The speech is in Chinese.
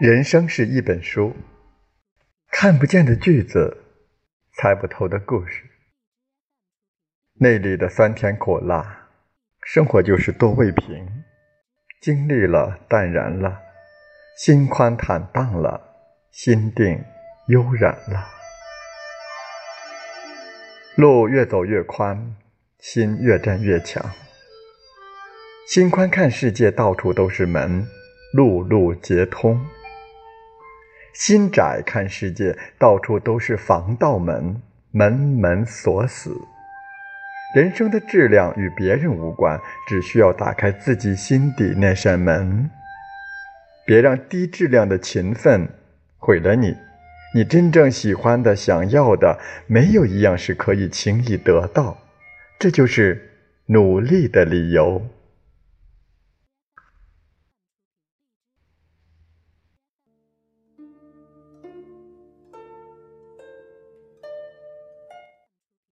人生是一本书，看不见的句子，猜不透的故事，内里的酸甜苦辣，生活就是多味瓶，经历了淡然了，心宽坦荡了，心定悠然了，路越走越宽，心越站越强，心宽看世界，到处都是门，路路皆通。心窄看世界，到处都是防盗门，门门锁死。人生的质量与别人无关，只需要打开自己心底那扇门。别让低质量的勤奋毁了你。你真正喜欢的、想要的，没有一样是可以轻易得到。这就是努力的理由。